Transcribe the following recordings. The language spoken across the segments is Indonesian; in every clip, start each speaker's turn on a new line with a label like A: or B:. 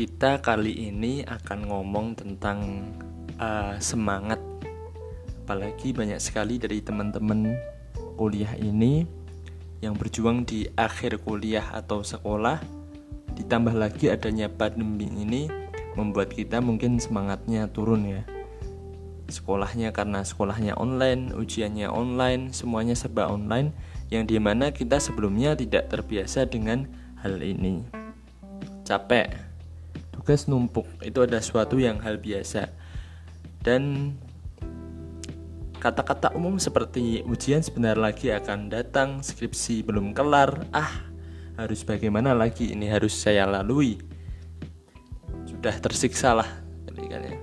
A: kita kali ini akan ngomong tentang uh, semangat. Apalagi banyak sekali dari teman-teman kuliah ini yang berjuang di akhir kuliah atau sekolah. Ditambah lagi adanya pandemi ini membuat kita mungkin semangatnya turun ya. Sekolahnya karena sekolahnya online ujiannya online semuanya serba online yang di mana kita sebelumnya tidak terbiasa dengan hal ini. Capek tugas numpuk. Itu ada suatu yang hal biasa. Dan kata-kata umum seperti ujian sebentar lagi akan datang skripsi belum kelar ah harus bagaimana lagi? Ini harus saya lalui. Sudah tersiksa lah ya.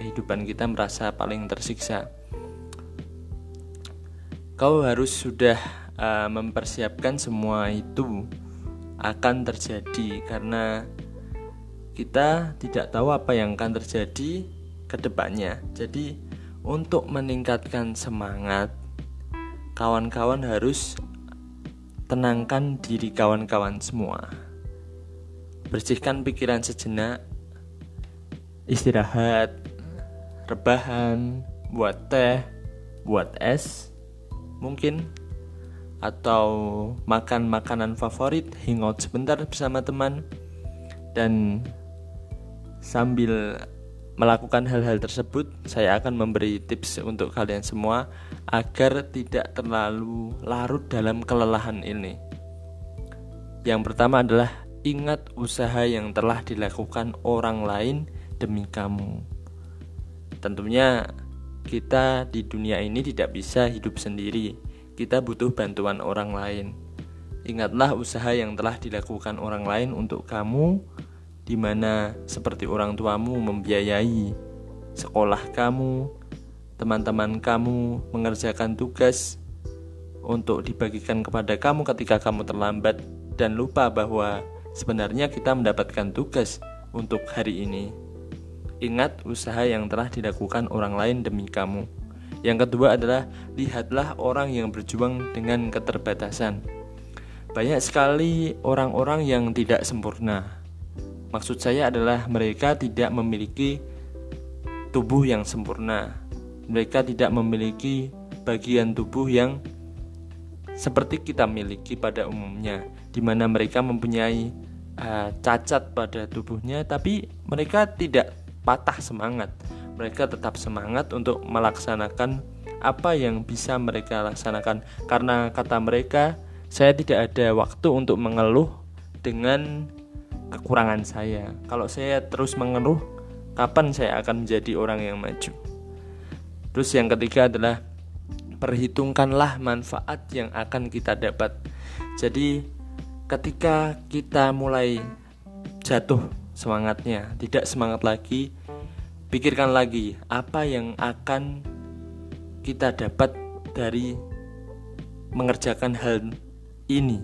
A: kehidupan kita merasa paling tersiksa. Kau harus sudah uh, mempersiapkan semua itu akan terjadi karena kita tidak tahu apa yang akan terjadi ke depannya. Jadi, untuk meningkatkan semangat, kawan-kawan harus tenangkan diri kawan-kawan semua. Bersihkan pikiran sejenak, istirahat, rebahan, buat teh, buat es, mungkin atau makan makanan favorit, hangout sebentar bersama teman, dan Sambil melakukan hal-hal tersebut, saya akan memberi tips untuk kalian semua agar tidak terlalu larut dalam kelelahan ini. Yang pertama adalah ingat usaha yang telah dilakukan orang lain demi kamu. Tentunya kita di dunia ini tidak bisa hidup sendiri. Kita butuh bantuan orang lain. Ingatlah usaha yang telah dilakukan orang lain untuk kamu di mana seperti orang tuamu membiayai sekolah kamu, teman-teman kamu mengerjakan tugas untuk dibagikan kepada kamu ketika kamu terlambat dan lupa bahwa sebenarnya kita mendapatkan tugas untuk hari ini. Ingat usaha yang telah dilakukan orang lain demi kamu. Yang kedua adalah lihatlah orang yang berjuang dengan keterbatasan. Banyak sekali orang-orang yang tidak sempurna, Maksud saya adalah mereka tidak memiliki tubuh yang sempurna. Mereka tidak memiliki bagian tubuh yang seperti kita miliki pada umumnya, di mana mereka mempunyai uh, cacat pada tubuhnya, tapi mereka tidak patah semangat. Mereka tetap semangat untuk melaksanakan apa yang bisa mereka laksanakan, karena kata mereka, saya tidak ada waktu untuk mengeluh dengan kekurangan saya. Kalau saya terus mengeluh, kapan saya akan menjadi orang yang maju? Terus yang ketiga adalah perhitungkanlah manfaat yang akan kita dapat. Jadi ketika kita mulai jatuh semangatnya, tidak semangat lagi, pikirkan lagi apa yang akan kita dapat dari mengerjakan hal ini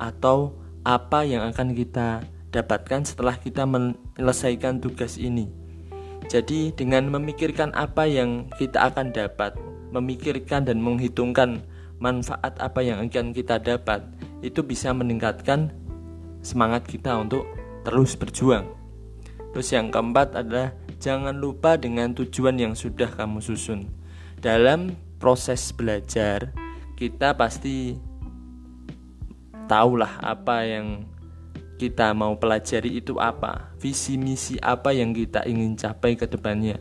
A: atau apa yang akan kita dapatkan setelah kita menyelesaikan tugas ini. Jadi, dengan memikirkan apa yang kita akan dapat, memikirkan dan menghitungkan manfaat apa yang akan kita dapat, itu bisa meningkatkan semangat kita untuk terus berjuang. Terus, yang keempat adalah jangan lupa dengan tujuan yang sudah kamu susun. Dalam proses belajar, kita pasti tahulah apa yang kita mau pelajari itu apa, visi misi apa yang kita ingin capai ke depannya.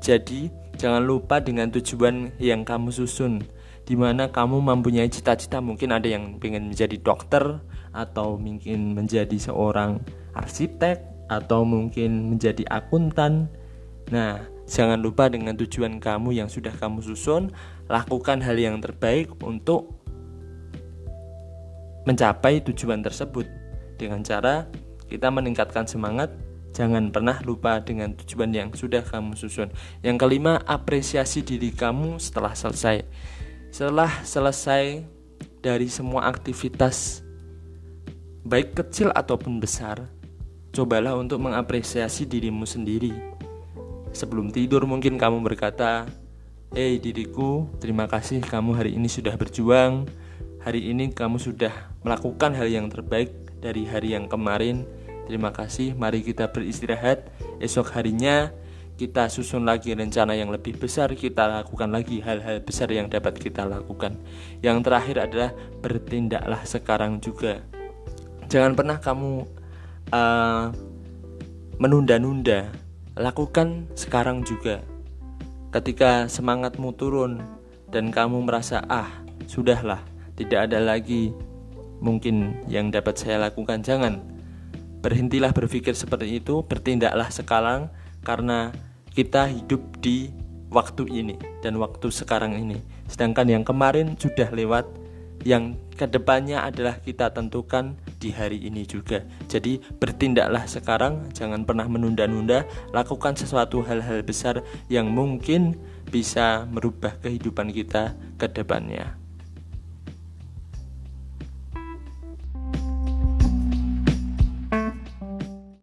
A: Jadi, jangan lupa dengan tujuan yang kamu susun, di mana kamu mempunyai cita-cita. Mungkin ada yang ingin menjadi dokter, atau mungkin menjadi seorang arsitek, atau mungkin menjadi akuntan. Nah, jangan lupa dengan tujuan kamu yang sudah kamu susun, lakukan hal yang terbaik untuk mencapai tujuan tersebut. Dengan cara kita meningkatkan semangat jangan pernah lupa dengan tujuan yang sudah kamu susun. Yang kelima apresiasi diri kamu setelah selesai. Setelah selesai dari semua aktivitas baik kecil ataupun besar cobalah untuk mengapresiasi dirimu sendiri. Sebelum tidur mungkin kamu berkata hey, diriku, terima kasih kamu hari ini sudah berjuang hari ini kamu sudah melakukan hal yang terbaik dari hari yang kemarin Terima kasih. Mari kita beristirahat. Esok harinya kita susun lagi rencana yang lebih besar, kita lakukan lagi hal-hal besar yang dapat kita lakukan. Yang terakhir adalah bertindaklah sekarang juga. Jangan pernah kamu uh, menunda-nunda, lakukan sekarang juga. Ketika semangatmu turun dan kamu merasa, "Ah, sudahlah, tidak ada lagi mungkin yang dapat saya lakukan." Jangan berhentilah berpikir seperti itu, bertindaklah sekarang karena kita hidup di waktu ini dan waktu sekarang ini. Sedangkan yang kemarin sudah lewat, yang ke depannya adalah kita tentukan di hari ini juga. Jadi bertindaklah sekarang, jangan pernah menunda-nunda, lakukan sesuatu hal-hal besar yang mungkin bisa merubah kehidupan kita ke depannya.